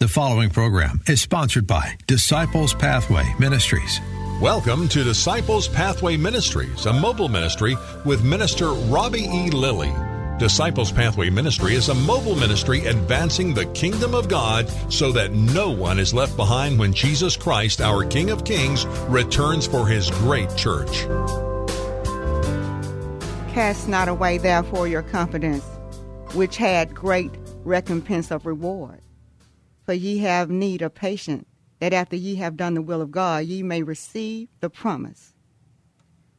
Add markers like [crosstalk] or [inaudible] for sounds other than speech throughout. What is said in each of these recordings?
The following program is sponsored by Disciples Pathway Ministries. Welcome to Disciples Pathway Ministries, a mobile ministry with Minister Robbie E. Lilly. Disciples Pathway Ministry is a mobile ministry advancing the kingdom of God so that no one is left behind when Jesus Christ, our King of Kings, returns for his great church. Cast not away therefore your confidence, which had great recompense of reward. For ye have need of patience, that after ye have done the will of God, ye may receive the promise.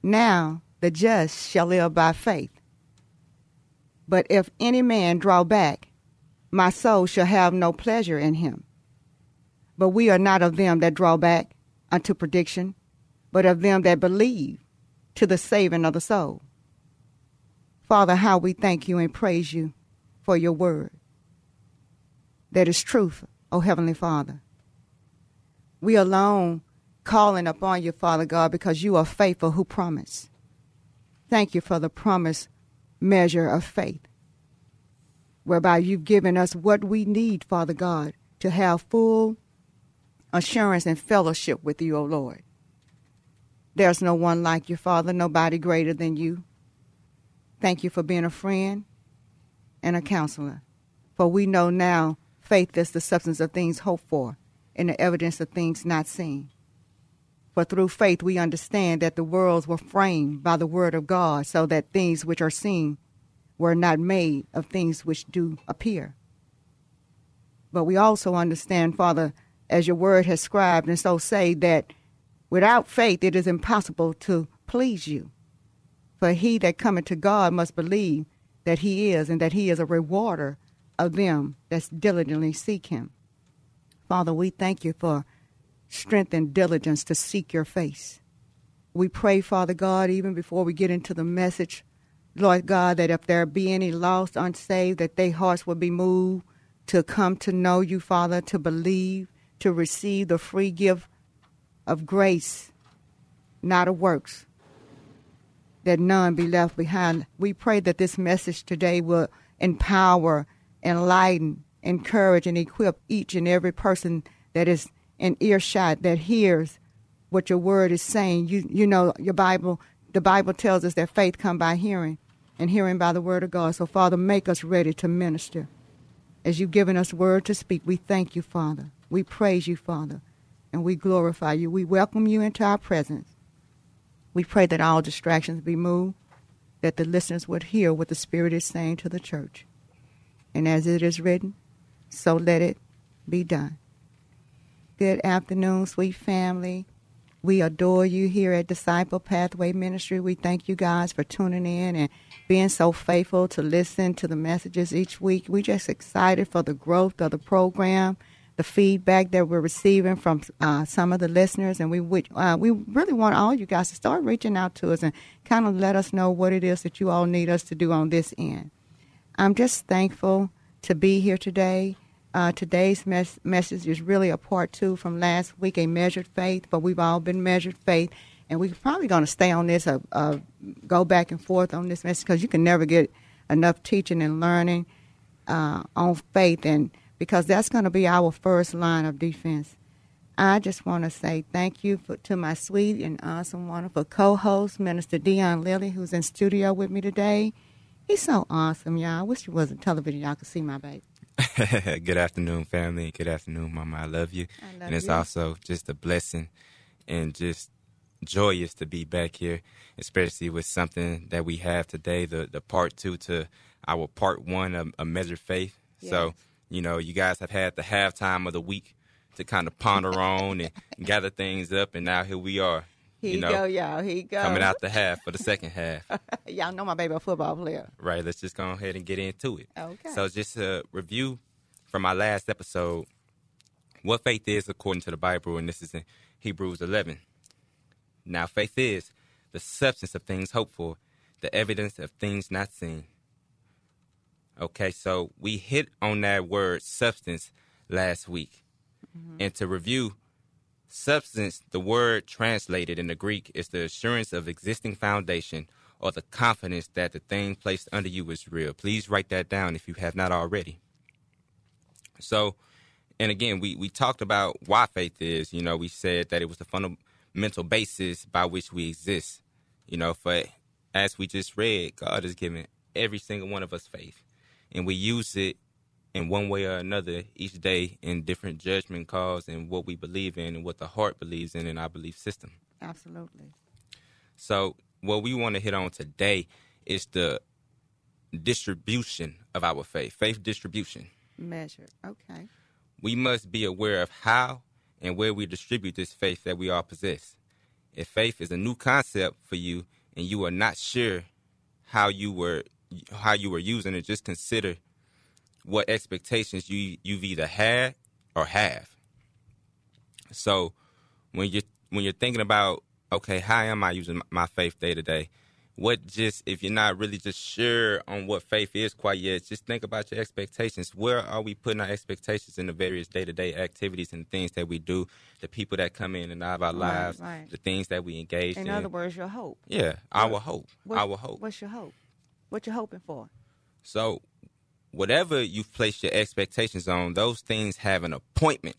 Now the just shall live by faith. But if any man draw back, my soul shall have no pleasure in him. But we are not of them that draw back unto prediction, but of them that believe to the saving of the soul. Father, how we thank you and praise you for your word that is truth, O Heavenly Father. We alone calling upon you, Father God, because you are faithful who promise. Thank you for the promise measure of faith, whereby you've given us what we need, Father God, to have full assurance and fellowship with you, O Lord. There's no one like you, Father, nobody greater than you. Thank you for being a friend and a counselor. For we know now faith is the substance of things hoped for and the evidence of things not seen. For through faith we understand that the worlds were framed by the word of God, so that things which are seen were not made of things which do appear. But we also understand, Father, as your word has scribed, and so say that without faith it is impossible to please you. For he that cometh to God must believe that he is, and that he is a rewarder of them that diligently seek him. Father, we thank you for strength and diligence to seek your face. We pray, Father God, even before we get into the message, Lord God, that if there be any lost, unsaved, that their hearts will be moved to come to know you, Father, to believe, to receive the free gift of grace, not of works, that none be left behind. We pray that this message today will empower, enlighten, encourage, and equip each and every person that is in earshot that hears what your word is saying. You you know your Bible. The Bible tells us that faith come by hearing, and hearing by the word of God. So Father, make us ready to minister. As you've given us word to speak, we thank you, Father. We praise you, Father, and we glorify you. We welcome you into our presence. We pray that all distractions be moved, that the listeners would hear what the Spirit is saying to the church. And as it is written, so let it be done. Good afternoon, sweet family. We adore you here at Disciple Pathway Ministry. We thank you guys for tuning in and being so faithful to listen to the messages each week. We're just excited for the growth of the program, the feedback that we're receiving from uh, some of the listeners, and we uh, we really want all you guys to start reaching out to us and kind of let us know what it is that you all need us to do on this end. I'm just thankful to be here today. Uh, today's mes- message is really a part two from last week, a measured faith, but we've all been measured faith. And we're probably going to stay on this, uh, uh, go back and forth on this message because you can never get enough teaching and learning uh, on faith, and because that's going to be our first line of defense. I just want to say thank you for, to my sweet and awesome, wonderful co-host, Minister Dion Lilly, who's in studio with me today. He's so awesome, y'all. I wish it wasn't television. Y'all could see my baby. [laughs] Good afternoon, family. Good afternoon, Mama. I love you. I love and it's you. also just a blessing and just joyous to be back here, especially with something that we have today, the, the part two to our part one of, of Measured Faith. So, you know, you guys have had the halftime of the week to kind of ponder on and [laughs] gather things up, and now here we are. Here you know, go, y'all. Here you go. coming out [laughs] the half for the second half. [laughs] y'all know my baby a football player. Right, let's just go ahead and get into it. Okay. So, just a review from my last episode, what faith is according to the Bible, and this is in Hebrews 11. Now, faith is the substance of things hoped for, the evidence of things not seen. Okay, so we hit on that word substance last week. Mm-hmm. And to review, substance, the word translated in the Greek is the assurance of existing foundation or the confidence that the thing placed under you is real. Please write that down if you have not already. So, and again, we, we talked about why faith is. You know, we said that it was the fundamental basis by which we exist. You know, for as we just read, God has given every single one of us faith, and we use it in one way or another each day in different judgment calls and what we believe in and what the heart believes in in our belief system. Absolutely. So, what we want to hit on today is the distribution of our faith, faith distribution. Measure. Okay. We must be aware of how and where we distribute this faith that we all possess. If faith is a new concept for you and you are not sure how you were how you were using it, just consider what expectations you you've either had or have. So when you when you're thinking about okay, how am I using my faith day to day? What just if you're not really just sure on what faith is quite yet, just think about your expectations. Where are we putting our expectations in the various day to day activities and things that we do, the people that come in and out of our lives, right. the things that we engage in. In other words, your hope. Yeah, our hope. What, our hope. What's your hope? What you hoping for? So, whatever you've placed your expectations on, those things have an appointment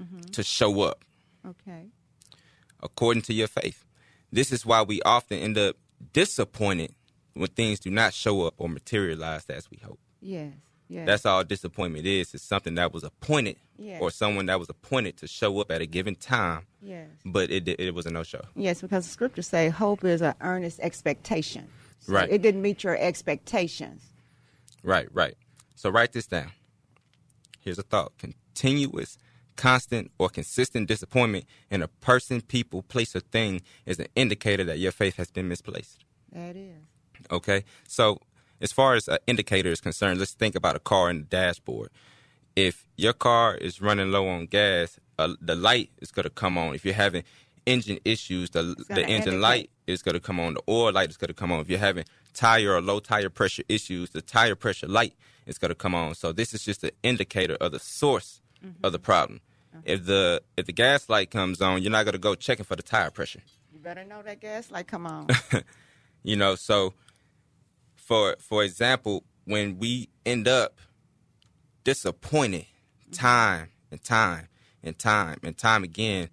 mm-hmm. to show up. Okay. According to your faith. This is why we often end up disappointed when things do not show up or materialize as we hope. Yes. Yes. That's all disappointment is. It's something that was appointed yes. or someone that was appointed to show up at a given time. Yes. But it it was a no show. Yes, because the scriptures say hope is an earnest expectation. So right. It didn't meet your expectations. Right, right. So write this down. Here's a thought. Continuous constant or consistent disappointment in a person, people, place, or thing is an indicator that your faith has been misplaced. That is. Okay. So, as far as an indicator is concerned, let's think about a car in the dashboard. If your car is running low on gas, uh, the light is going to come on. If you're having engine issues, the the engine indicate. light is going to come on. The oil light is going to come on. If you're having tire or low tire pressure issues, the tire pressure light is going to come on. So this is just an indicator of the source mm-hmm. of the problem. If the if the gas light comes on, you're not gonna go checking for the tire pressure. You better know that gas light come on. [laughs] you know, so for for example, when we end up disappointed time and time and time and time again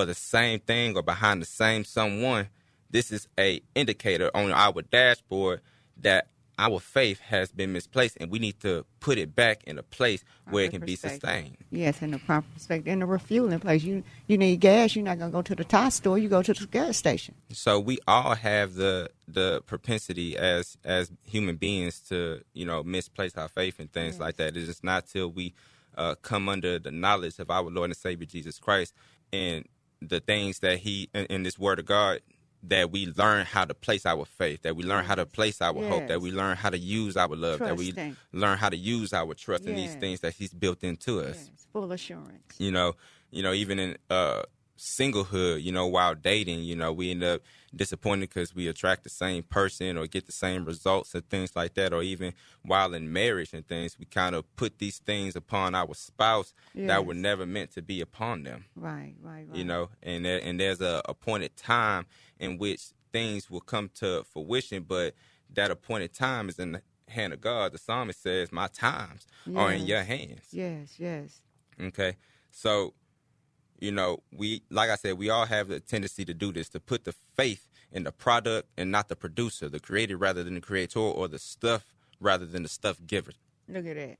for the same thing or behind the same someone, this is a indicator on our dashboard that our faith has been misplaced and we need to put it back in a place where it can be sustained. Yes, in the proper perspective. In the refueling place. You you need gas, you're not gonna go to the tire store, you go to the gas station. So we all have the the propensity as as human beings to, you know, misplace our faith and things yes. like that. It's just not till we uh, come under the knowledge of our Lord and Savior Jesus Christ and the things that he in, in this word of God that we learn how to place our faith, that we learn how to place our yes. hope, that we learn how to use our love, Trusting. that we learn how to use our trust yes. in these things that He's built into us. Full assurance. You know, you know, even in uh, singlehood, you know, while dating, you know, we end up disappointed because we attract the same person or get the same results and things like that, or even while in marriage and things, we kind of put these things upon our spouse yes. that were never meant to be upon them. Right, right, right. You know, and there, and there's a appointed time in which things will come to fruition, but that appointed time is in the hand of God. The psalmist says, My times yes. are in your hands. Yes, yes. Okay. So, you know, we like I said, we all have the tendency to do this, to put the faith in the product and not the producer, the creator rather than the creator, or the stuff rather than the stuff giver. Look at that.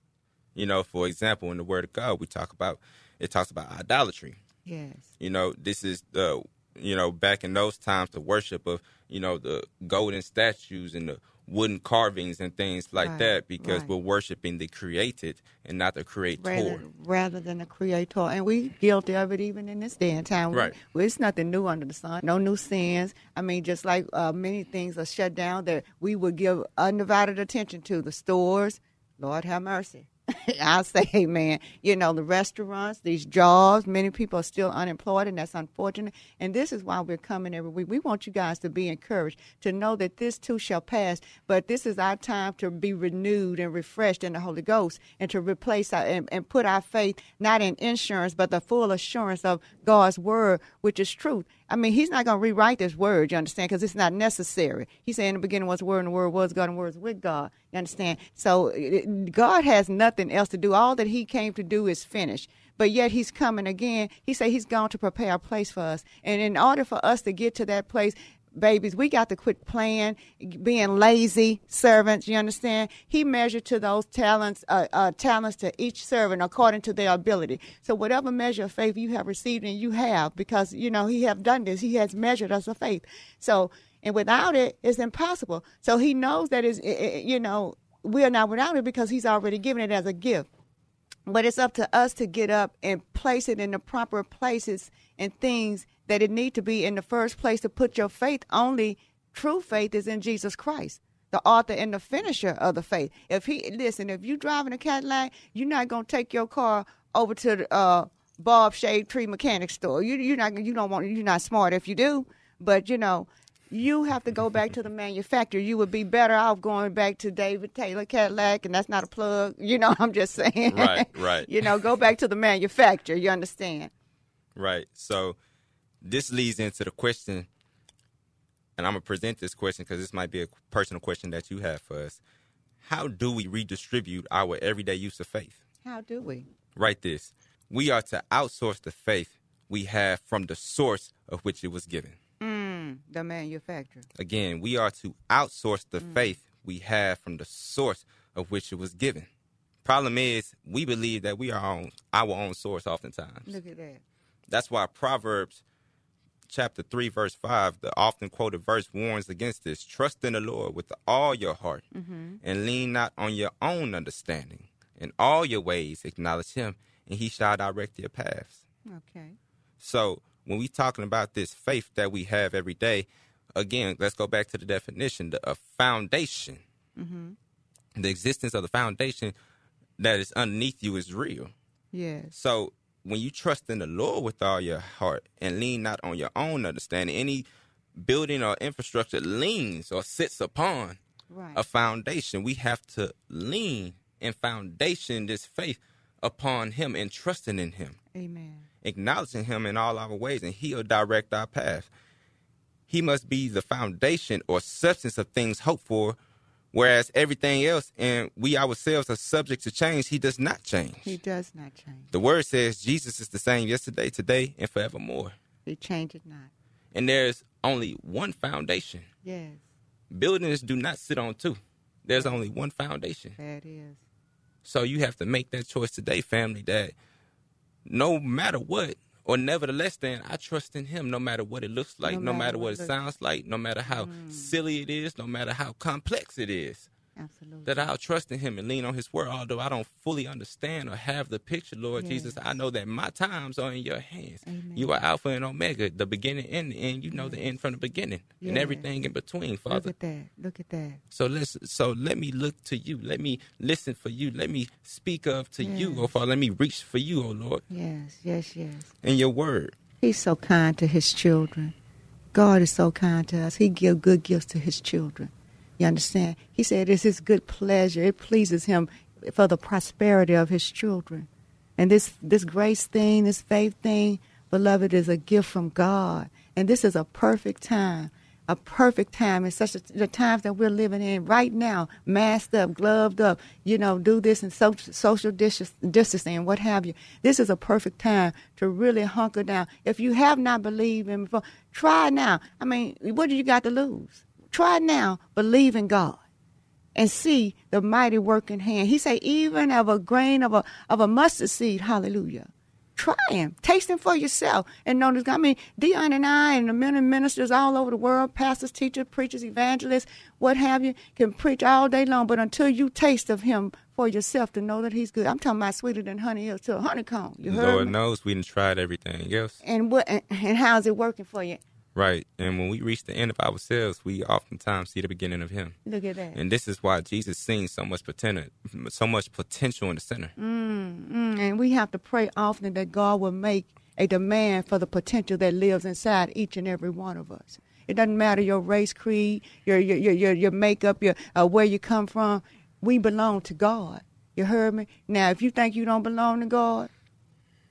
You know, for example, in the Word of God, we talk about it talks about idolatry. Yes. You know, this is the you know, back in those times, the worship of, you know, the golden statues and the wooden carvings and things like right, that because right. we're worshiping the created and not the creator. Rather, rather, than the creator. And we guilty of it even in this day and time. Right. Well, it's nothing new under the sun. No new sins. I mean, just like uh, many things are shut down that we would give undivided attention to. The stores, Lord have mercy. [laughs] I'll say amen. You know, the restaurants, these jobs, many people are still unemployed, and that's unfortunate. And this is why we're coming every week. We want you guys to be encouraged, to know that this too shall pass, but this is our time to be renewed and refreshed in the Holy Ghost and to replace our, and, and put our faith not in insurance, but the full assurance of God's word, which is truth. I mean, he's not going to rewrite this word, you understand, because it's not necessary. He said in the beginning was the word, and the word was God, and the word was with God. You understand? So God has nothing else to do. All that he came to do is finish. But yet he's coming again. He said he's going to prepare a place for us. And in order for us to get to that place, babies, we got to quit playing, being lazy servants. You understand? He measured to those talents, uh, uh, talents to each servant according to their ability. So whatever measure of faith you have received, and you have, because you know He have done this. He has measured us of faith. So and without it, it's impossible. So He knows that is, you know, we are not without it because He's already given it as a gift. But it's up to us to get up and place it in the proper places and things that it need to be in the first place to put your faith. Only true faith is in Jesus Christ the author and the finisher of the faith. If he listen if you driving a Cadillac you're not to take your car over to the uh, Bob Shade Tree Mechanic store. You you're not you don't want you're not smart if you do. But you know you have to go back to the manufacturer. You would be better off going back to David Taylor Cadillac, and that's not a plug. You know, I'm just saying. Right, right. [laughs] you know, go back to the manufacturer. You understand? Right. So this leads into the question, and I'm gonna present this question because this might be a personal question that you have for us. How do we redistribute our everyday use of faith? How do we? Write this. We are to outsource the faith we have from the source of which it was given. Mm, the manufacturer. Again, we are to outsource the mm. faith we have from the source of which it was given. Problem is, we believe that we are on our own source oftentimes. Look at that. That's why Proverbs chapter 3, verse 5, the often quoted verse warns against this. Trust in the Lord with all your heart mm-hmm. and lean not on your own understanding. In all your ways, acknowledge him, and he shall direct your paths. Okay. So, when we talking about this faith that we have every day, again, let's go back to the definition the, a foundation. Mm-hmm. The existence of the foundation that is underneath you is real. Yes. So when you trust in the Lord with all your heart and lean not on your own understanding, any building or infrastructure leans or sits upon right. a foundation. We have to lean and foundation this faith upon Him and trusting in Him. Amen. Acknowledging Him in all our ways, and He'll direct our path. He must be the foundation or substance of things hoped for Whereas everything else, and we ourselves are subject to change, he does not change. He does not change. The word says Jesus is the same yesterday, today, and forevermore. He changes not. And there's only one foundation. Yes. Buildings do not sit on two. There's only one foundation. That is. So you have to make that choice today, family, that no matter what, or nevertheless, then I trust in Him no matter what it looks like, no, no matter, matter, what, it sounds like, no matter how mm. silly it is, no matter how complex it is. Absolutely. That I'll trust in Him and lean on His word, although I don't fully understand or have the picture, Lord yes. Jesus. I know that my times are in your hands. Amen. You are Alpha and Omega, the beginning and the end. You know yes. the end from the beginning yes. and everything in between, Father. Look at that. Look at that. So let's so let me look to you. Let me listen for you. Let me speak of to you, oh Father. Let me reach for you, oh Lord. Yes, yes, yes. In your word. He's so kind to his children. God is so kind to us. He gives good gifts to his children. You understand? He said it's his good pleasure. It pleases him for the prosperity of his children. And this, this grace thing, this faith thing, beloved, is a gift from God. And this is a perfect time a perfect time in such a, the times that we're living in right now, masked up, gloved up, you know, do this and so, social distancing and what have you. This is a perfect time to really hunker down. If you have not believed in before, try now. I mean, what do you got to lose? Try now, believe in God and see the mighty working hand. He say, even of a grain of a of a mustard seed, hallelujah Try him. Taste him for yourself. And notice, I mean, Dion and I and the many ministers all over the world, pastors, teachers, preachers, evangelists, what have you, can preach all day long. But until you taste of him for yourself to know that he's good, I'm talking about sweeter than honey is to a honeycomb. You heard Lord me? knows we done tried everything else. And what? And, and how's it working for you? Right. And when we reach the end of ourselves, we oftentimes see the beginning of Him. Look at that. And this is why Jesus seen so much potential, so much potential in the center. Mm, and we have to pray often that God will make a demand for the potential that lives inside each and every one of us. It doesn't matter your race, creed, your your your your, your makeup, your uh, where you come from. We belong to God. You heard me? Now, if you think you don't belong to God,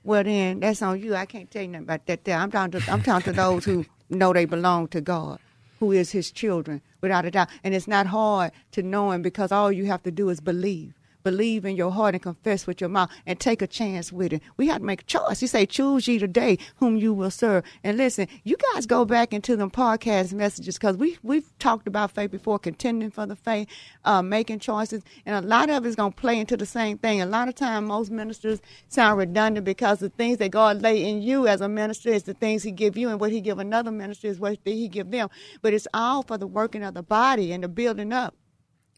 well then that's on you. I can't tell you nothing about that. There, I'm talking to I'm talking to those who [laughs] know they belong to God, who is His children, without a doubt. And it's not hard to know Him because all you have to do is believe believe in your heart and confess with your mouth and take a chance with it. We have to make a choice. He say, choose ye today whom you will serve. And listen, you guys go back into them podcast messages because we, we've talked about faith before, contending for the faith, uh, making choices. And a lot of it's going to play into the same thing. A lot of time, most ministers sound redundant because the things that God lay in you as a minister is the things he give you and what he give another minister is what he give them. But it's all for the working of the body and the building up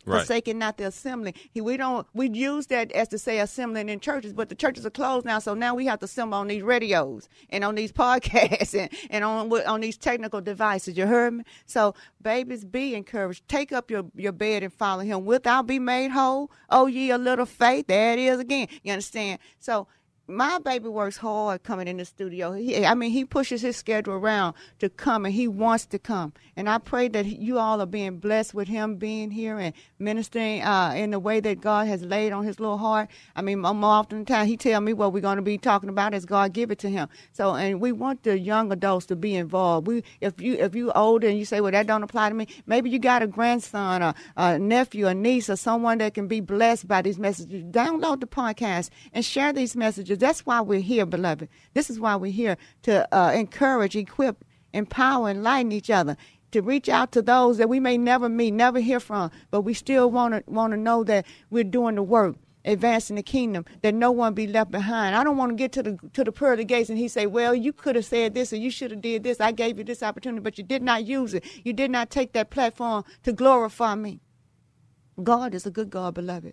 Right. forsaking not the assembly. He, we don't we use that as to say assembling in churches, but the churches are closed now, so now we have to assemble on these radios and on these [laughs] podcasts and, and on on these technical devices. You heard me? So babies, be encouraged. Take up your, your bed and follow him. Without be made whole. Oh ye a little faith. There it is again. You understand? So my baby works hard coming in the studio. He, I mean, he pushes his schedule around to come, and he wants to come. And I pray that you all are being blessed with him being here and ministering uh, in the way that God has laid on his little heart. I mean, more often than he tell me what we're going to be talking about as God give it to him. So, and we want the young adults to be involved. We, if you if you older and you say, well, that don't apply to me, maybe you got a grandson or a nephew, a niece, or someone that can be blessed by these messages. Download the podcast and share these messages. That's why we're here, beloved. This is why we're here to uh, encourage, equip, empower, enlighten each other. To reach out to those that we may never meet, never hear from, but we still want to want to know that we're doing the work, advancing the kingdom, that no one be left behind. I don't want to get to the to the pearly gates and he say, "Well, you could have said this or you should have did this. I gave you this opportunity, but you did not use it. You did not take that platform to glorify me." God is a good God, beloved.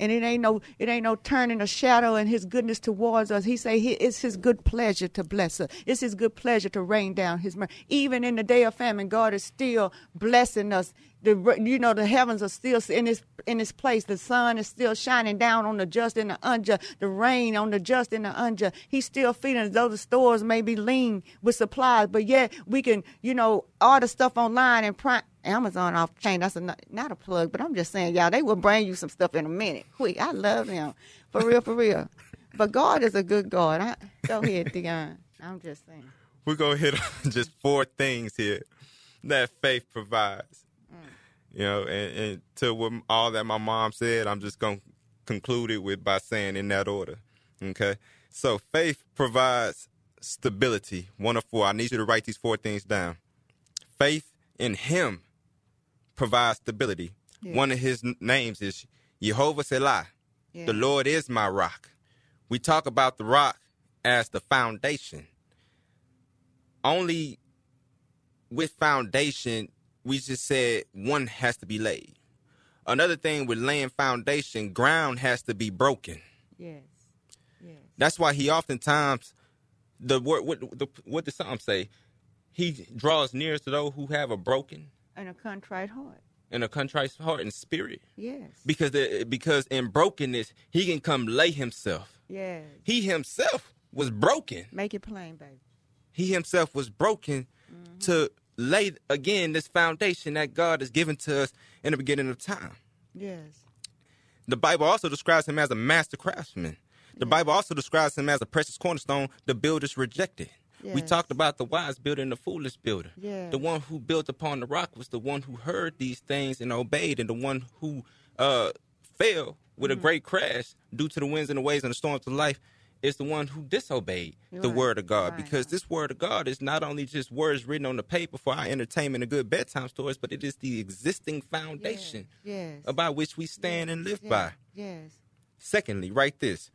And it ain't no it ain't no turning a shadow in his goodness towards us. He say he, it's his good pleasure to bless us. It's his good pleasure to rain down his mercy. Even in the day of famine, God is still blessing us. The you know the heavens are still in his in his place. The sun is still shining down on the just and the unjust. The rain on the just and the unjust. He's still feeding us. Though the stores may be lean with supplies, but yet we can you know order stuff online and. Amazon off chain. That's a, not a plug, but I'm just saying, y'all, they will bring you some stuff in a minute. Quick, I love them for real, for real. But God is a good God. I, go ahead, [laughs] Dion. I'm just saying. We're going to hit on [laughs] just four things here that faith provides. Mm. You know, and, and to what all that my mom said, I'm just going to conclude it with by saying in that order. Okay. So faith provides stability. One of four. I need you to write these four things down. Faith in Him provides stability. One of His names is Jehovah Selah. Yeah. The Lord is my rock. We talk about the rock as the foundation. Only with foundation, we just said one has to be laid. Another thing with laying foundation, ground has to be broken. Yes. Yes. That's why he oftentimes the word what the what does Psalm say? He draws near to those who have a broken And a contrite heart. and a contrite heart and spirit. Yes. Because the, because in brokenness he can come lay himself. Yes. He himself was broken. Make it plain, baby. He himself was broken mm-hmm. to lay again this foundation that God has given to us in the beginning of time. Yes. The Bible also describes him as a master craftsman. The Bible also describes him as a precious cornerstone the builders rejected. We talked about the wise builder and the foolish builder. Yes. The one who built upon the rock was the one who heard these things and obeyed, and the one who uh, fell with Mm-hmm. a great crash due to the winds and the waves and the storms of life is the one who disobeyed the word of God. Right. Because this word of God is not only just words written on the paper for our entertainment and good bedtime stories, but it is the existing foundation Yes. about which we stand and live yes. by. Yes. Secondly, write this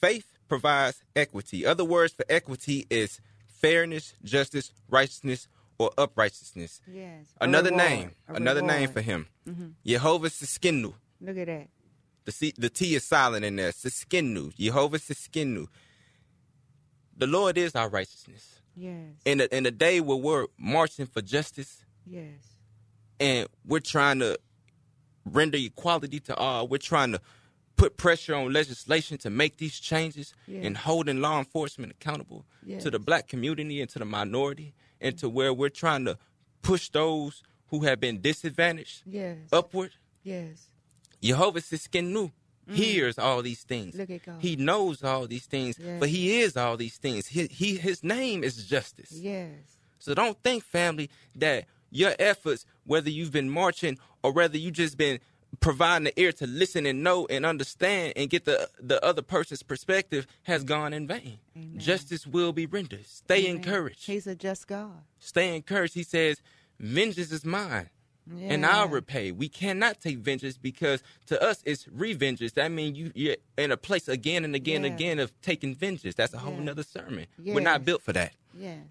faith provides equity. Other words for equity is fairness, justice, righteousness, or uprightness. Yes. Another reward. name, another name for him. Mm-hmm. Jehovah Tsidkenu. Look at that. The, C, the T is silent in there. Tsidkenu. Jehovah Tsidkenu. the Lord is our righteousness. Yes. In the in the day where we're marching for justice Yes. and we're trying to render equality to all, we're trying to put pressure on legislation to make these changes Yes. and holding law enforcement accountable Yes. to the black community and to the minority and to where we're trying to push those who have been disadvantaged Yes. upward. Yes. Jehovah Tsidkenu hears all these things. Mm. Look at God. He knows all these things, Yes. but he is all these things. He, he his name is justice. Yes. So don't think, family, that your efforts, whether you've been marching or whether you just been providing the ear to listen and know and understand and get the the other person's perspective, has gone in vain. Justice will be rendered. Stay Amen. encouraged. He's a just God. Stay encouraged. He says, "Vengeance is mine." and I'll repay. We cannot take vengeance because to us it's revengeance. That means you, you're in a place again and again Yeah. and again of taking vengeance. That's a whole Yeah. nother sermon. We're not built for that. Yes.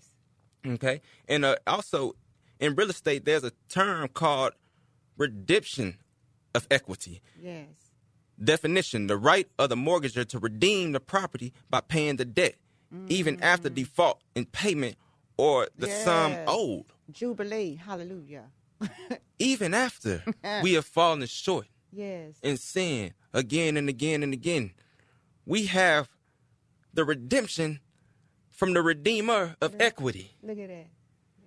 Okay, and uh, also in real estate, there's a term called redemption of equity. Yes. Definition: the right of the mortgager to redeem the property by paying the debt, even after mm-hmm. default in payment or the sum owed. Jubilee. Hallelujah. [laughs] Even after [laughs] we have fallen short. Yes. in sin again and again and again. We have the redemption from the Redeemer of equity. Look at that.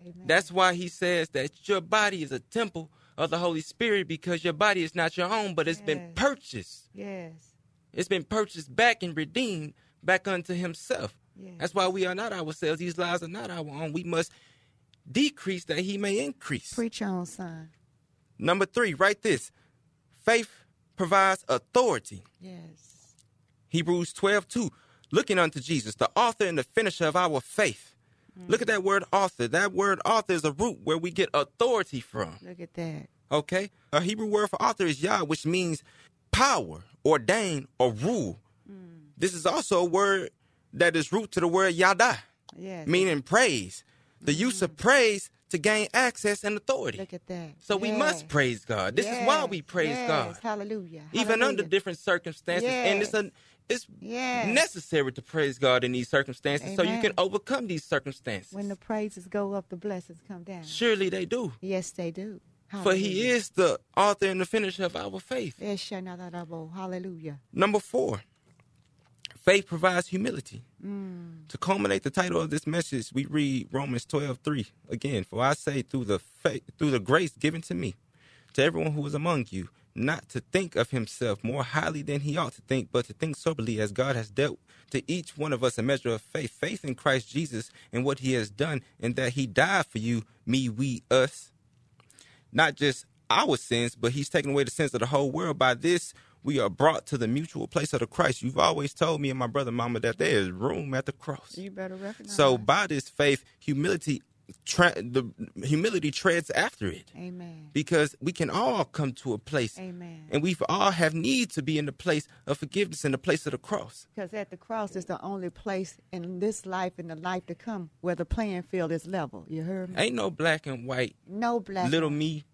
Amen. That's why he says that your body is a temple of the Holy Spirit because your body is not your own, but it's been purchased. yes. It's been purchased back and redeemed back unto himself. Yes. That's why we are not ourselves. These lives are not our own. We must decrease that he may increase. Preach on, son. Number three, write this. Faith provides authority. Yes. Hebrews 12, 2. Looking unto Jesus, the author and the finisher of our faith. Look at that word author. That word author is a root where we get authority from. Look at that. Okay? A Hebrew word for author is Yah, which means power, ordain, or rule. Mm. This is also a word that is root to the word yada, Yes. meaning praise. The use of mm. praise to gain access and authority. Look at that. So we must praise God. This is why we Yes. praise Yes. God. Hallelujah. Even under different circumstances. And it's a it's Yes. necessary to praise God in these circumstances so you can overcome these circumstances. When the praises go up, the blessings come down. Surely they do. Yes, they do. Hallelujah. For he is the author and the finisher of our faith. Yes. Hallelujah. Number four, faith provides humility. Mm. To culminate the title of this message, we read Romans 12, 3. Again, for I say through the faith, through the grace given to me, to everyone who is among you, not to think of himself more highly than he ought to think, but to think soberly as God has dealt to each one of us a measure of faith. Faith in Christ Jesus and what he has done, and that he died for you, me, we, us, not just our sins, but he's taken away the sins of the whole world. By this, we are brought to the mutual place of the Christ. You've always told me and my brother, mama, that there is room at the cross. You better recognize. So by this faith, humility, tra- the humility treads after it, Amen. because we can all come to a place, Amen. and we all have need to be in the place of forgiveness, in the place of the cross. Because at the cross is the only place in this life and the life to come where the playing field is level. You heard me? Ain't no black and white, No black. little me,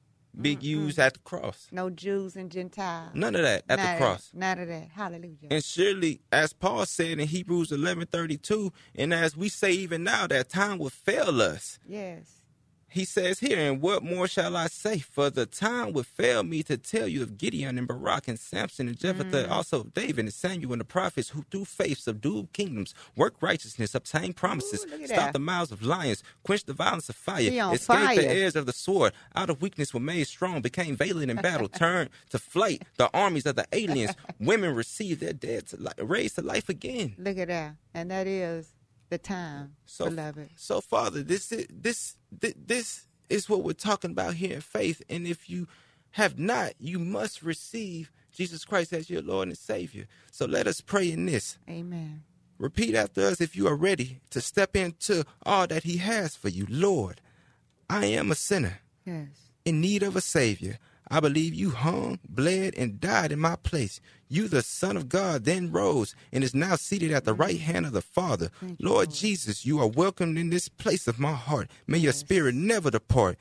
big U's at the cross. No Jews and Gentiles. None of that at None the cross. That. None of that. Hallelujah. And surely, as Paul said in Hebrews eleven thirty two, and as we say even now, that time will fail us. yes. He says here, and what more shall I say? For the time would fail me to tell you of Gideon and Barak and Samson and Jephthah, mm. also of David and Samuel and the prophets who through faith subdued kingdoms, worked righteousness, obtained promises, Ooh, look at stopped that. the mouths of lions, quenched the violence of fire, escaped the fire. of the sword, out of weakness were made strong, became valiant in battle, [laughs] turned to flight the armies of the aliens. Women received their dead to li- raised to life again. Look at that. And that is the time, So, beloved. so Father, this is this this is what we're talking about here in faith. And if you have not, you must receive Jesus Christ as your Lord and Savior. So let us pray in this. Amen. Repeat after us if you are ready to step into all that He has for you. Lord, I am a sinner Yes. in need of a Savior. I believe you hung, bled, and died in my place. You, the Son of God, then rose and is now seated at the right hand of the Father. Lord Jesus, you are welcomed in this place of my heart. May your spirit never depart.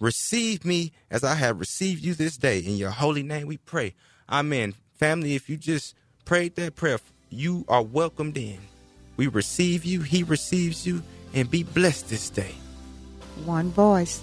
Receive me as I have received you this day. In your holy name we pray. Amen. Family, if you just prayed that prayer, you are welcomed in. We receive you, he receives you, and be blessed this day. One voice,